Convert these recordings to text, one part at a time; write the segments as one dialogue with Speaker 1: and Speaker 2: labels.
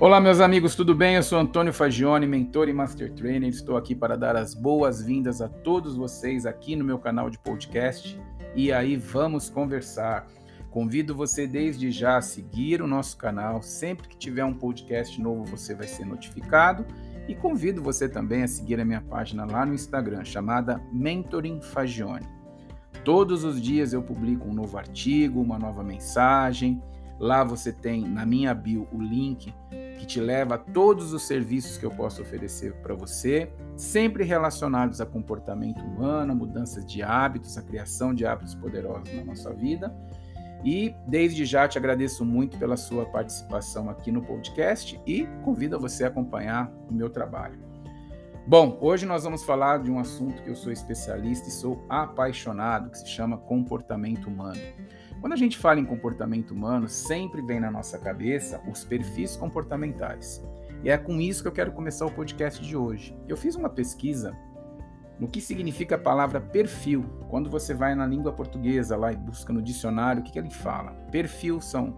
Speaker 1: Olá, meus amigos, tudo bem? Eu sou Antônio Fagione, mentor e master trainer. Estou aqui para dar as boas-vindas a todos vocês aqui no meu canal de podcast. E aí, vamos conversar. Convido você desde já a seguir o nosso canal. Sempre que tiver um podcast novo, você vai ser notificado. E convido você também a seguir a minha página lá no Instagram, chamada Mentoring Fagione. Todos os dias eu publico um novo artigo, uma nova mensagem. Lá você tem na minha bio o link que te leva a todos os serviços que eu posso oferecer para você, sempre relacionados a comportamento humano, mudanças de hábitos, a criação de hábitos poderosos na nossa vida. E desde já te agradeço muito pela sua participação aqui no podcast e convido você a acompanhar o meu trabalho. Bom, hoje nós vamos falar de um assunto que eu sou especialista e sou apaixonado, que se chama comportamento humano. Quando a gente fala em comportamento humano, sempre vem na nossa cabeça os perfis comportamentais. E é com isso que eu quero começar o podcast de hoje. Eu fiz uma pesquisa no que significa a palavra perfil. Quando você vai na língua portuguesa lá e busca no dicionário, o que, que ele fala? Perfil são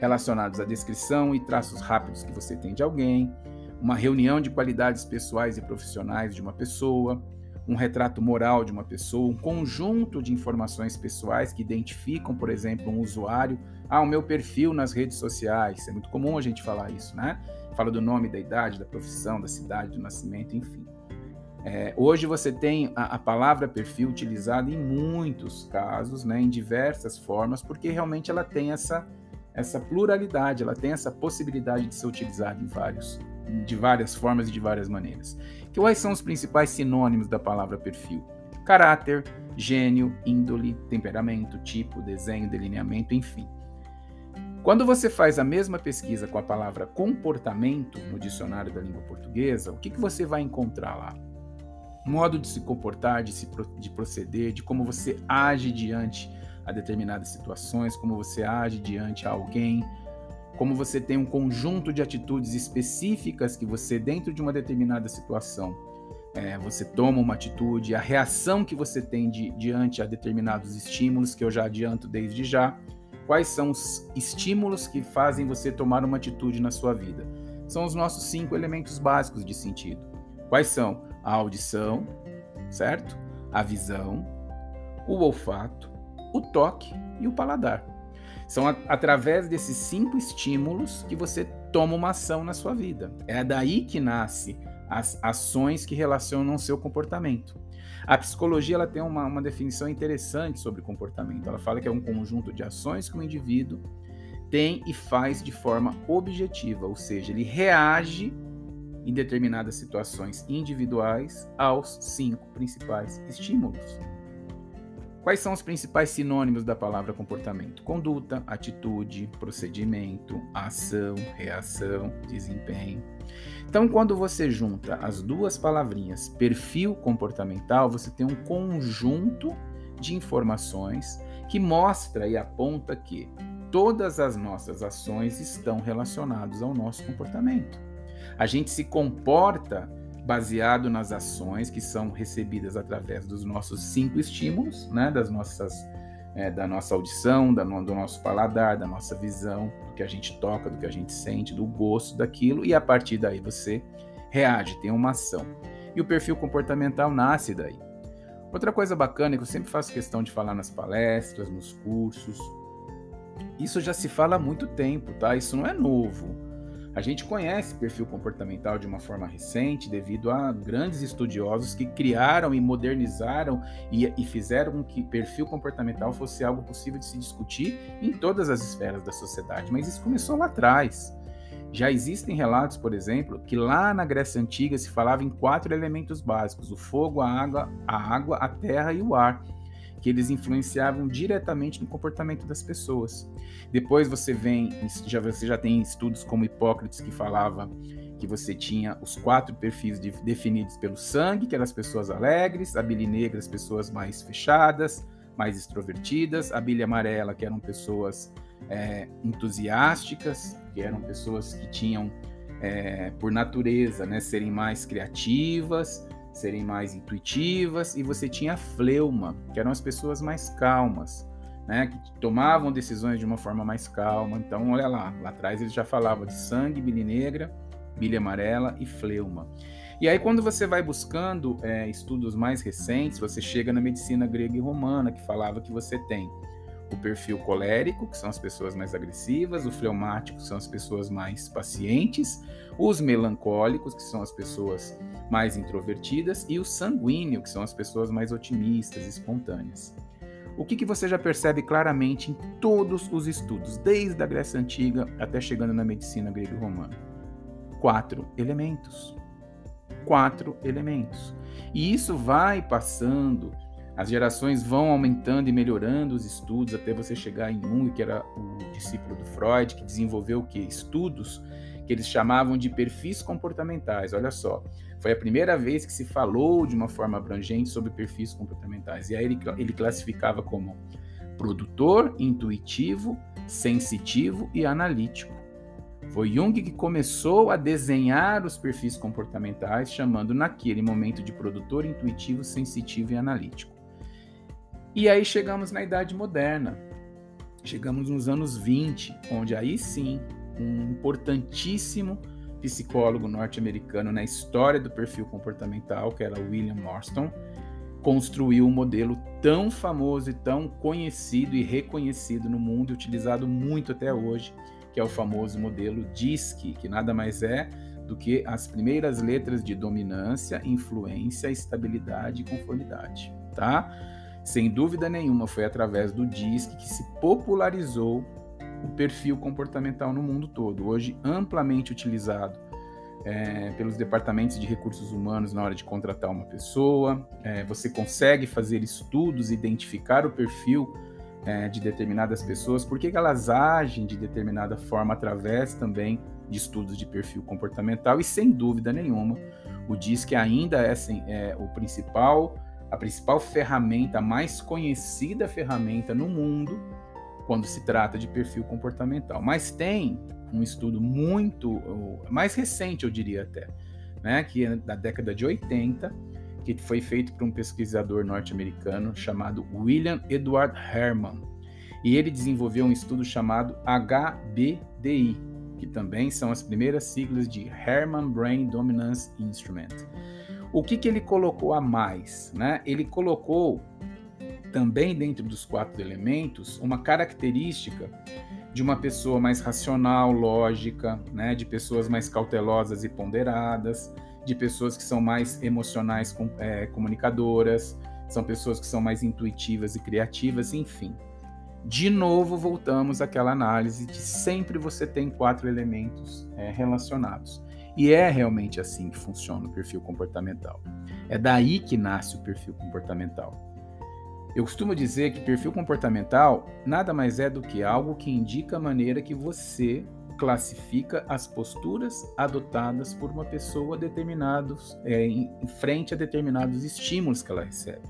Speaker 1: relacionados à descrição e traços rápidos que você tem de alguém, uma reunião de qualidades pessoais e profissionais de uma pessoa, um retrato moral de uma pessoa, um conjunto de informações pessoais que identificam, por exemplo, um usuário. Ah, o meu perfil nas redes sociais. É muito comum a gente falar isso, né? Fala do nome, da idade, da profissão, da cidade, do nascimento, enfim. É, hoje você tem a, a, palavra perfil utilizada em muitos casos, né, em diversas formas, porque realmente ela tem essa, essa pluralidade, ela tem essa possibilidade de ser utilizada em vários, de várias formas e de várias maneiras. Quais são os principais sinônimos da palavra perfil? Caráter, gênio, índole, temperamento, tipo, desenho, delineamento, enfim. Quando você faz a mesma pesquisa com a palavra comportamento no dicionário da língua portuguesa, o que, que você vai encontrar lá? Modo de se comportar, de, se, de proceder, de como você age diante a determinadas situações, como você age diante a alguém, como você tem um conjunto de atitudes específicas que você, dentro de uma determinada situação, é, você toma uma atitude, a reação que você tem de, diante a determinados estímulos, que eu já adianto desde já. Quais são os estímulos que fazem você tomar uma atitude na sua vida? São os nossos cinco elementos básicos de sentido. Quais são? A audição, certo? A visão, o olfato, o toque e o paladar. São a, através desses cinco estímulos que você toma uma ação na sua vida. É daí que nasce as ações que relacionam seu comportamento. A psicologia ela tem uma, uma definição interessante sobre comportamento. Ela fala que é um conjunto de ações que o indivíduo tem e faz de forma objetiva, ou seja, ele reage em determinadas situações individuais aos cinco principais estímulos. Quais são os principais sinônimos da palavra comportamento? Conduta, atitude, procedimento, ação, reação, desempenho. Então, quando você junta as duas palavrinhas perfil comportamental, você tem um conjunto de informações que mostra e aponta que todas as nossas ações estão relacionadas ao nosso comportamento. A gente se comporta baseado nas ações que são recebidas através dos nossos cinco estímulos, né, das nossas, é, da nossa audição, da do nosso paladar, da nossa visão, do que a gente toca, do que a gente sente, do gosto daquilo, e a partir daí você reage, tem uma ação. E o perfil comportamental nasce daí. Outra coisa bacana que eu sempre faço questão de falar nas palestras, nos cursos, isso já se fala há muito tempo, tá? Isso não é novo. A gente conhece perfil comportamental de uma forma recente devido a grandes estudiosos que criaram e modernizaram e, e fizeram com que perfil comportamental fosse algo possível de se discutir em todas as esferas da sociedade. Mas isso começou lá atrás. Já existem relatos, por exemplo, que lá na Grécia Antiga se falava em quatro elementos básicos: o fogo, a água, a água, a terra e o ar que eles influenciavam diretamente no comportamento das pessoas. Depois você vem, já você já tem estudos como Hipócrates que falava que você tinha os quatro perfis de, definidos pelo sangue, que eram as pessoas alegres, a bile negra, as pessoas mais fechadas, mais extrovertidas, a bile amarela, que eram pessoas é, entusiásticas, que eram pessoas que tinham, é, por natureza, né, serem mais criativas, serem mais intuitivas, e você tinha a fleuma, que eram as pessoas mais calmas, né, que tomavam decisões de uma forma mais calma. Então, olha lá, lá atrás ele já falava de sangue, bile negra, bile amarela e fleuma. E aí, quando você vai buscando é, estudos mais recentes, você chega na medicina grega e romana, que falava que você tem o perfil colérico, que são as pessoas mais agressivas, o fleumático, que são as pessoas mais pacientes, os melancólicos, que são as pessoas mais introvertidas, e o sanguíneo, que são as pessoas mais otimistas, espontâneas. O que, que você já percebe claramente em todos os estudos, desde a Grécia Antiga até chegando na medicina grega e romana? Quatro elementos. Quatro elementos. E isso vai passando as gerações vão aumentando e melhorando os estudos até você chegar em Jung, que era o discípulo do Freud, que desenvolveu que? Estudos que eles chamavam de perfis comportamentais. Olha só, foi a primeira vez que se falou de uma forma abrangente sobre perfis comportamentais. E aí ele, ele classificava como produtor, intuitivo, sensitivo e analítico. Foi Jung que começou a desenhar os perfis comportamentais, chamando naquele momento de produtor, intuitivo, sensitivo e analítico. E aí chegamos na Idade Moderna. Chegamos nos anos 20, onde aí sim, um importantíssimo psicólogo norte-americano na história do perfil comportamental, que era William Marston, construiu um modelo tão famoso e tão conhecido e reconhecido no mundo, utilizado muito até hoje, que é o famoso modelo DISC, que nada mais é do que as primeiras letras de dominância, influência, estabilidade e conformidade, tá? Sem dúvida nenhuma, foi através do DISC que se popularizou o perfil comportamental no mundo todo, hoje amplamente utilizado é, pelos departamentos de recursos humanos na hora de contratar uma pessoa. É, você consegue fazer estudos, identificar o perfil é, de determinadas pessoas, por que elas agem de determinada forma através também de estudos de perfil comportamental, e sem dúvida nenhuma, o DISC ainda é, assim, é o principal a principal ferramenta, a mais conhecida ferramenta no mundo quando se trata de perfil comportamental. Mas tem um estudo muito mais recente, eu diria até, né, que é da década de 80, que foi feito por um pesquisador norte-americano chamado William Edward Herman. E ele desenvolveu um estudo chamado HBDI, que também são as primeiras siglas de Herman Brain Dominance Instrument. O que, que ele colocou a mais? Né? Ele colocou também dentro dos quatro elementos uma característica de uma pessoa mais racional, lógica, né? de pessoas mais cautelosas e ponderadas, de pessoas que são mais emocionais, é, comunicadoras, são pessoas que são mais intuitivas e criativas, enfim. De novo, voltamos àquela análise de sempre você tem quatro elementos é, relacionados. E é realmente assim que funciona o perfil comportamental. É daí que nasce o perfil comportamental. Eu costumo dizer que perfil comportamental nada mais é do que algo que indica a maneira que você classifica as posturas adotadas por uma pessoa determinados, é, em frente a determinados estímulos que ela recebe.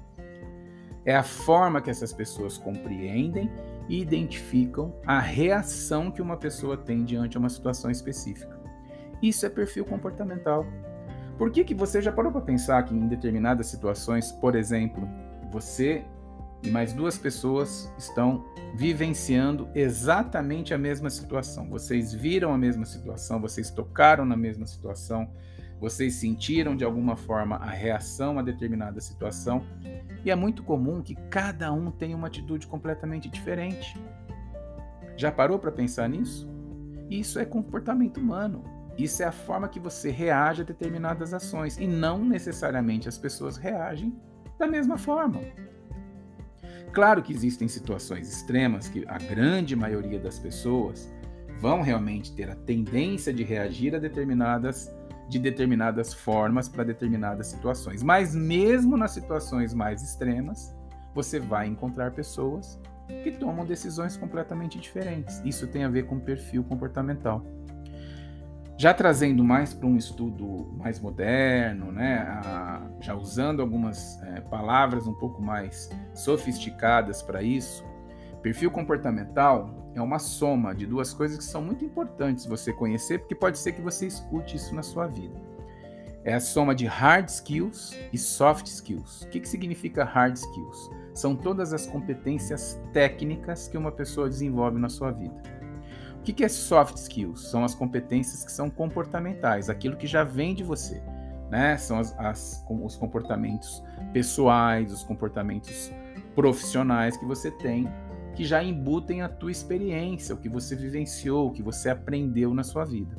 Speaker 1: É a forma que essas pessoas compreendem e identificam a reação que uma pessoa tem diante de uma situação específica. Isso é perfil comportamental. Por que, que você já parou para pensar que em determinadas situações, por exemplo, você e mais duas pessoas estão vivenciando exatamente a mesma situação? Vocês viram a mesma situação, vocês tocaram na mesma situação, vocês sentiram de alguma forma a reação a determinada situação, e é muito comum que cada um tenha uma atitude completamente diferente. Já parou para pensar nisso? Isso é comportamento humano. Isso é a forma que você reage a determinadas ações e não necessariamente as pessoas reagem da mesma forma. Claro que existem situações extremas que a grande maioria das pessoas vão realmente ter a tendência de reagir a determinadas de determinadas formas para determinadas situações. Mas mesmo nas situações mais extremas, você vai encontrar pessoas que tomam decisões completamente diferentes. Isso tem a ver com perfil comportamental. Já trazendo mais para um estudo mais moderno, né, já usando algumas é, palavras um pouco mais sofisticadas para isso, perfil comportamental é uma soma de duas coisas que são muito importantes você conhecer, porque pode ser que você escute isso na sua vida. É a soma de hard skills e soft skills. O que, que significa hard skills? são todas as competências técnicas que uma pessoa desenvolve na sua vida. O que é soft skills? São as competências que são comportamentais, aquilo que já vem de você. Né? São as, as, os comportamentos pessoais, os comportamentos profissionais que você tem, que já embutem a tua experiência, o que você vivenciou, o que você aprendeu na sua vida.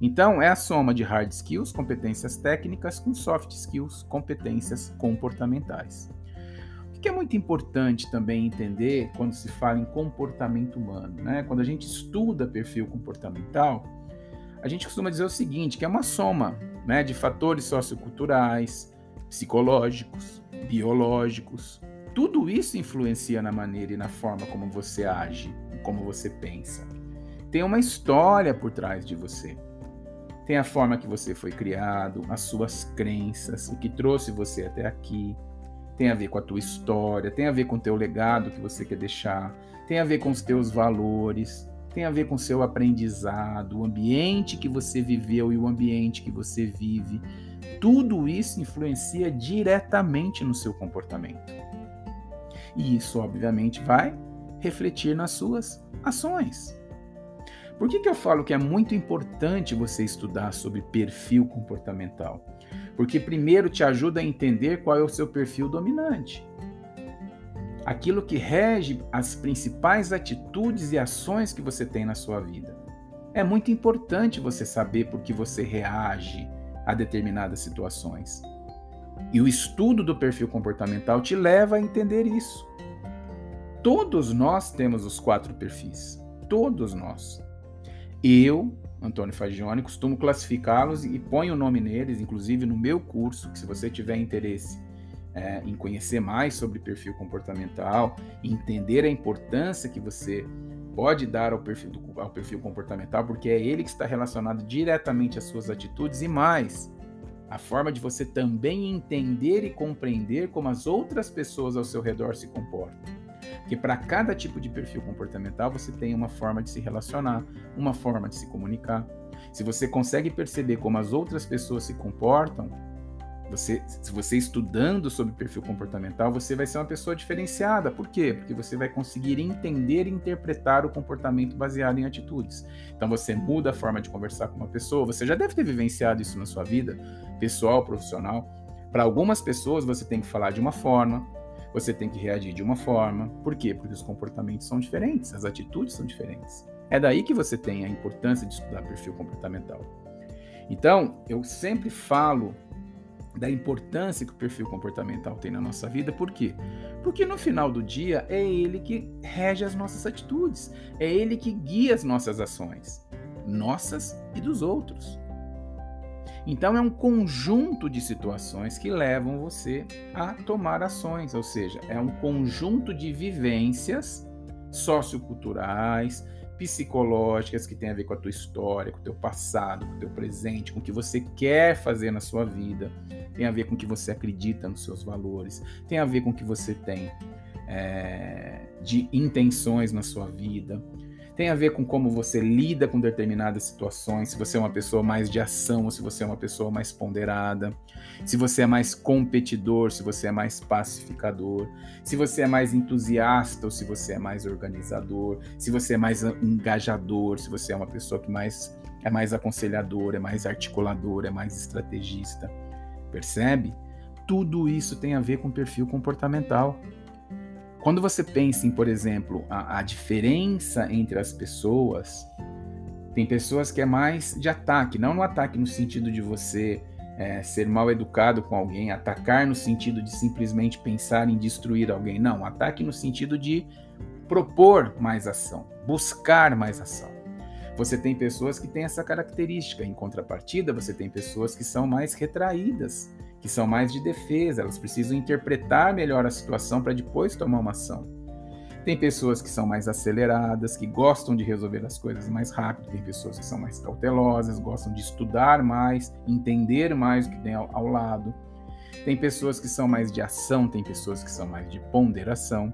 Speaker 1: Então, é a soma de hard skills, competências técnicas, com soft skills, competências comportamentais. Que é muito importante também entender quando se fala em comportamento humano, né? Quando a gente estuda perfil comportamental, a gente costuma dizer o seguinte, que é uma soma né, de fatores socioculturais, psicológicos, biológicos. Tudo isso influencia na maneira e na forma como você age, como você pensa. Tem uma história por trás de você. Tem a forma que você foi criado, as suas crenças, o que trouxe você até aqui. Tem a ver com a tua história, tem a ver com o teu legado que você quer deixar, tem a ver com os teus valores, tem a ver com o seu aprendizado, o ambiente que você viveu e o ambiente que você vive. Tudo isso influencia diretamente no seu comportamento. E isso, obviamente, vai refletir nas suas ações. Por que, que eu falo que é muito importante você estudar sobre perfil comportamental? Porque, primeiro, te ajuda a entender qual é o seu perfil dominante. Aquilo que rege as principais atitudes e ações que você tem na sua vida. É muito importante você saber por que você reage a determinadas situações. E o estudo do perfil comportamental te leva a entender isso. Todos nós temos os quatro perfis. Todos nós. Eu, Antônio Fagione, costumo classificá-los e ponho o nome neles, inclusive no meu curso, que se você tiver interesse é, em conhecer mais sobre perfil comportamental, entender a importância que você pode dar ao perfil, do, ao perfil comportamental, porque é ele que está relacionado diretamente às suas atitudes e mais. A forma de você também entender e compreender como as outras pessoas ao seu redor se comportam. Porque para cada tipo de perfil comportamental você tem uma forma de se relacionar, uma forma de se comunicar. Se você consegue perceber como as outras pessoas se comportam, você, se você estudando sobre perfil comportamental, você vai ser uma pessoa diferenciada. Por quê? Porque você vai conseguir entender e interpretar o comportamento baseado em atitudes. Então você muda a forma de conversar com uma pessoa. Você já deve ter vivenciado isso na sua vida, pessoal, profissional. Para algumas pessoas você tem que falar de uma forma, você tem que reagir de uma forma. Por quê? Porque os comportamentos são diferentes, as atitudes são diferentes. É daí que você tem a importância de estudar perfil comportamental. Então, eu sempre falo da importância que o perfil comportamental tem na nossa vida, por quê? Porque no final do dia é ele que rege as nossas atitudes, é ele que guia as nossas ações, nossas e dos outros. Então é um conjunto de situações que levam você a tomar ações, ou seja, é um conjunto de vivências socioculturais, psicológicas que tem a ver com a tua história, com o teu passado, com o teu presente, com o que você quer fazer na sua vida, tem a ver com o que você acredita nos seus valores, tem a ver com o que você tem é, de intenções na sua vida, tem a ver com como você lida com determinadas situações, se você é uma pessoa mais de ação ou se você é uma pessoa mais ponderada, se você é mais competidor, se você é mais pacificador, se você é mais entusiasta ou se você é mais organizador, se você é mais engajador, se você é uma pessoa que mais é mais aconselhador, é mais articulador, é mais estrategista. Percebe? Tudo isso tem a ver com perfil comportamental. Quando você pensa em, por exemplo, a, a diferença entre as pessoas, tem pessoas que é mais de ataque, não no ataque no sentido de você é, ser mal educado com alguém, atacar no sentido de simplesmente pensar em destruir alguém. Não, ataque no sentido de propor mais ação, buscar mais ação. Você tem pessoas que têm essa característica, em contrapartida, você tem pessoas que são mais retraídas, que são mais de defesa, elas precisam interpretar melhor a situação para depois tomar uma ação. Tem pessoas que são mais aceleradas, que gostam de resolver as coisas mais rápido, tem pessoas que são mais cautelosas, gostam de estudar mais, entender mais o que tem ao, ao lado. Tem pessoas que são mais de ação, tem pessoas que são mais de ponderação.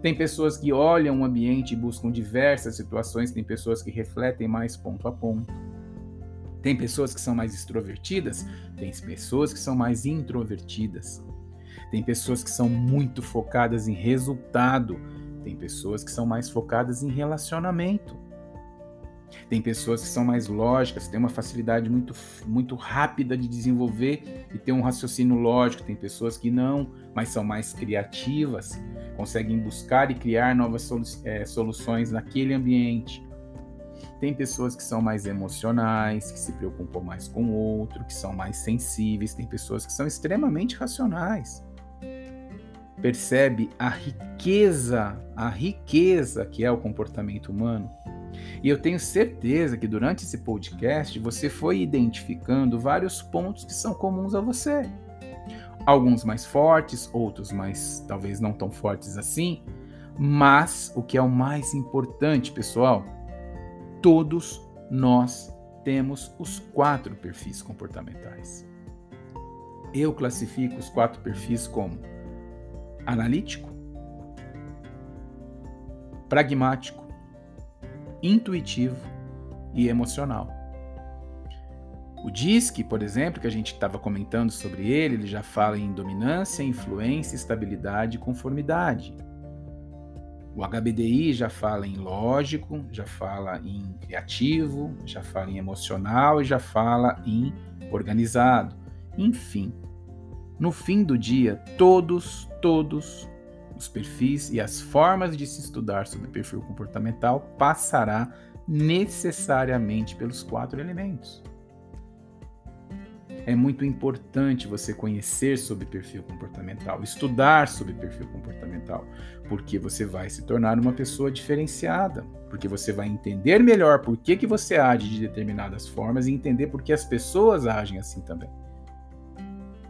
Speaker 1: Tem pessoas que olham o ambiente e buscam diversas situações, tem pessoas que refletem mais ponto a ponto. Tem pessoas que são mais extrovertidas, tem pessoas que são mais introvertidas. Tem pessoas que são muito focadas em resultado, tem pessoas que são mais focadas em relacionamento. Tem pessoas que são mais lógicas, têm uma facilidade muito, muito rápida de desenvolver e ter um raciocínio lógico. Tem pessoas que não, mas são mais criativas, conseguem buscar e criar novas solu é, soluções naquele ambiente. Tem pessoas que são mais emocionais, que se preocupam mais com o outro, que são mais sensíveis. Tem pessoas que são extremamente racionais. Percebe a riqueza, a riqueza que é o comportamento humano? E eu tenho certeza que durante esse podcast você foi identificando vários pontos que são comuns a você. Alguns mais fortes, outros mais talvez não tão fortes assim, mas o que é o mais importante, pessoal, todos nós temos os quatro perfis comportamentais. Eu classifico os quatro perfis como analítico, pragmático, intuitivo e emocional. O DISC, por exemplo, que a gente estava comentando sobre ele, ele já fala em dominância, influência, estabilidade e conformidade. O HBDI já fala em lógico, já fala em criativo, já fala em emocional e já fala em organizado. Enfim, no fim do dia, todos, todos os perfis e as formas de se estudar sobre perfil comportamental passará necessariamente pelos quatro elementos. É muito importante você conhecer sobre perfil comportamental, estudar sobre perfil comportamental, porque você vai se tornar uma pessoa diferenciada, porque você vai entender melhor por que, que você age de determinadas formas e entender por que as pessoas agem assim também.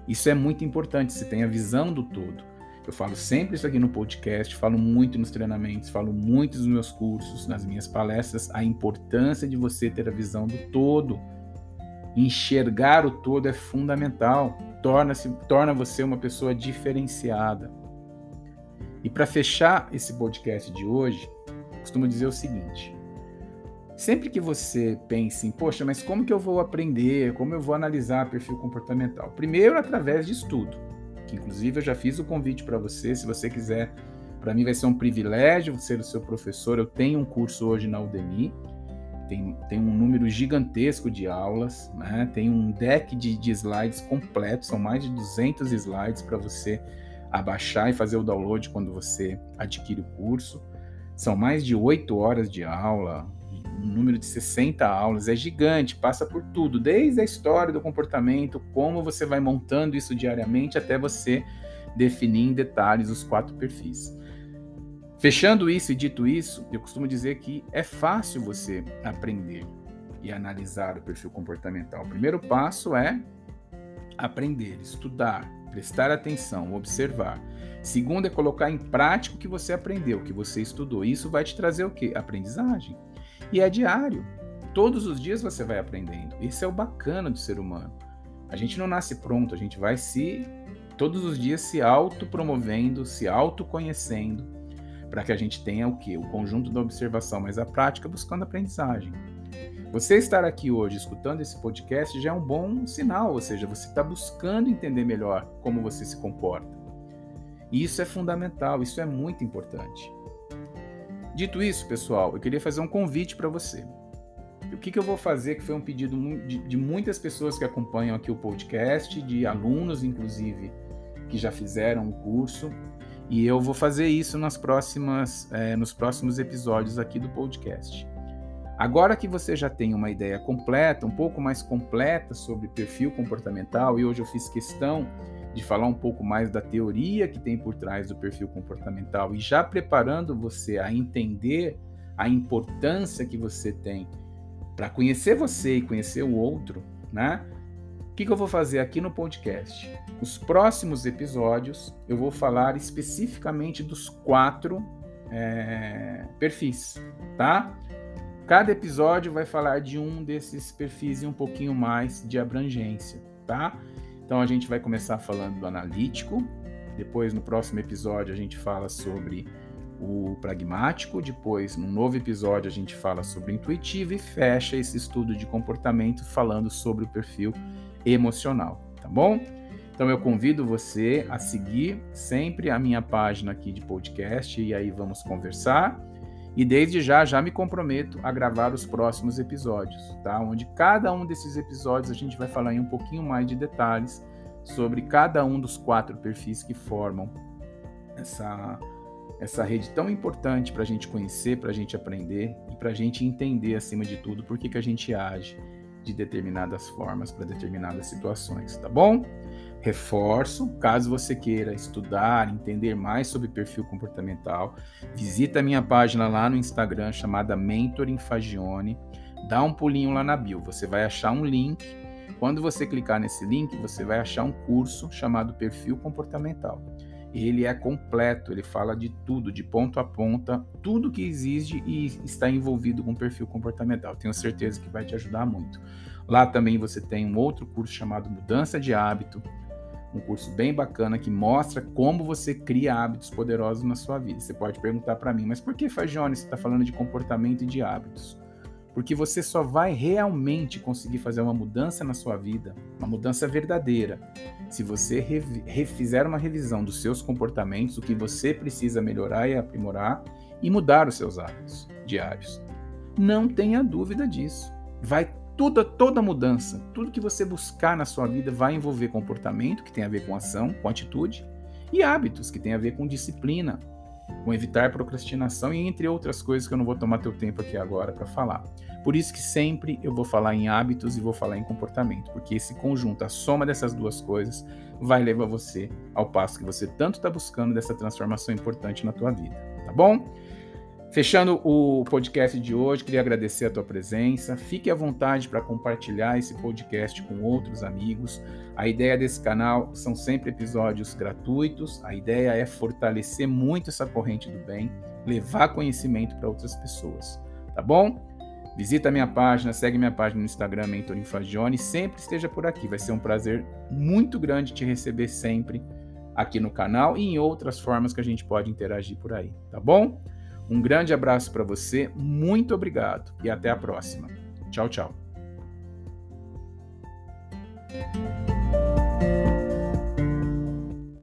Speaker 1: Isso é muito importante, você tem a visão do todo. Eu falo sempre isso aqui no podcast, falo muito nos treinamentos, falo muito nos meus cursos, nas minhas palestras, a importância de você ter a visão do todo. Enxergar o todo é fundamental, torna, -se, torna você uma pessoa diferenciada. E para fechar esse podcast de hoje, costumo dizer o seguinte: sempre que você pense em, poxa, mas como que eu vou aprender, como eu vou analisar perfil comportamental? Primeiro, através de estudo que inclusive eu já fiz o convite para você, se você quiser, para mim vai ser um privilégio ser o seu professor. Eu tenho um curso hoje na Udemy, tem, tem um número gigantesco de aulas, né? tem um deck de, de slides completo, são mais de 200 slides para você abaixar e fazer o download quando você adquire o curso. São mais de 8 horas de aula, um número de 60 aulas, é gigante, passa por tudo, desde a história do comportamento, como você vai montando isso diariamente, até você definir em detalhes os quatro perfis. Fechando isso e dito isso, eu costumo dizer que é fácil você aprender e analisar o perfil comportamental. O primeiro passo é aprender, estudar, prestar atenção, observar. Segundo é colocar em prática o que você aprendeu, o que você estudou. Isso vai te trazer o quê? Aprendizagem. E é diário. Todos os dias você vai aprendendo. Isso é o bacana do ser humano. A gente não nasce pronto, a gente vai se todos os dias se autopromovendo, se autoconhecendo, para que a gente tenha o quê? O conjunto da observação, mas a prática buscando aprendizagem. Você estar aqui hoje escutando esse podcast já é um bom sinal, ou seja, você está buscando entender melhor como você se comporta. E isso é fundamental, isso é muito importante. Dito isso, pessoal, eu queria fazer um convite para você. O que, que, eu vou fazer, que foi um pedido de, de, muitas pessoas que acompanham aqui o podcast, de alunos, inclusive, que já fizeram o curso, e eu vou fazer isso nas próximas, é, nos próximos episódios aqui do podcast. Agora que você já tem uma ideia completa, um pouco mais completa sobre perfil comportamental, e hoje eu fiz questão de falar um pouco mais da teoria que tem por trás do perfil comportamental e já preparando você a entender a importância que você tem para conhecer você e conhecer o outro, né? Que, que eu vou fazer aqui no podcast? Os próximos episódios eu vou falar especificamente dos quatro é, perfis, tá? Cada episódio vai falar de um desses perfis e um pouquinho mais de abrangência, tá? Então a gente vai começar falando do analítico, depois no próximo episódio a gente fala sobre o pragmático, depois num novo episódio a gente fala sobre intuitivo e fecha esse estudo de comportamento falando sobre o perfil emocional, tá bom? Então eu convido você a seguir sempre a minha página aqui de podcast e aí vamos conversar. E desde já já me comprometo a gravar os próximos episódios, tá? Onde cada um desses episódios a gente vai falar em um pouquinho mais de detalhes sobre cada um dos quatro perfis que formam essa essa rede tão importante para a gente conhecer, para a gente aprender e para a gente entender acima de tudo por que, que a gente age de determinadas formas para determinadas situações, tá bom? Reforço, caso você queira estudar, entender mais sobre perfil comportamental, visita a minha página lá no Instagram chamada Mentoring Fagione, dá um pulinho lá na bio, você vai achar um link. Quando você clicar nesse link, você vai achar um curso chamado Perfil Comportamental. Ele é completo, ele fala de tudo, de ponto a ponta, tudo que existe e está envolvido com perfil comportamental. Tenho certeza que vai te ajudar muito. Lá também você tem um outro curso chamado Mudança de Hábito, um curso bem bacana que mostra como você cria hábitos poderosos na sua vida. Você pode perguntar para mim, mas por que, Fagione, você está falando de comportamento e de hábitos? Porque você só vai realmente conseguir fazer uma mudança na sua vida, uma mudança verdadeira, se você fizer uma revisão dos seus comportamentos, o que você precisa melhorar e aprimorar e mudar os seus hábitos diários. Não tenha dúvida disso. Vai toda toda mudança, tudo que você buscar na sua vida vai envolver comportamento, que tem a ver com ação, com atitude, e hábitos, que tem a ver com disciplina, com evitar procrastinação e entre outras coisas que eu não vou tomar teu tempo aqui agora para falar. Por isso que sempre eu vou falar em hábitos e vou falar em comportamento, porque esse conjunto, a soma dessas duas coisas, vai levar você ao passo que você tanto está buscando dessa transformação importante na tua vida, tá bom? Fechando o podcast de hoje, queria agradecer a tua presença. Fique à vontade para compartilhar esse podcast com outros amigos. A ideia desse canal são sempre episódios gratuitos. A ideia é fortalecer muito essa corrente do bem, levar conhecimento para outras pessoas, tá bom? Visita minha página, segue minha página no Instagram, Mentoring Fagione, sempre esteja por aqui. Vai ser um prazer muito grande te receber sempre aqui no canal e em outras formas que a gente pode interagir por aí, tá bom? Um grande abraço para você, muito obrigado e até a próxima. Tchau, tchau.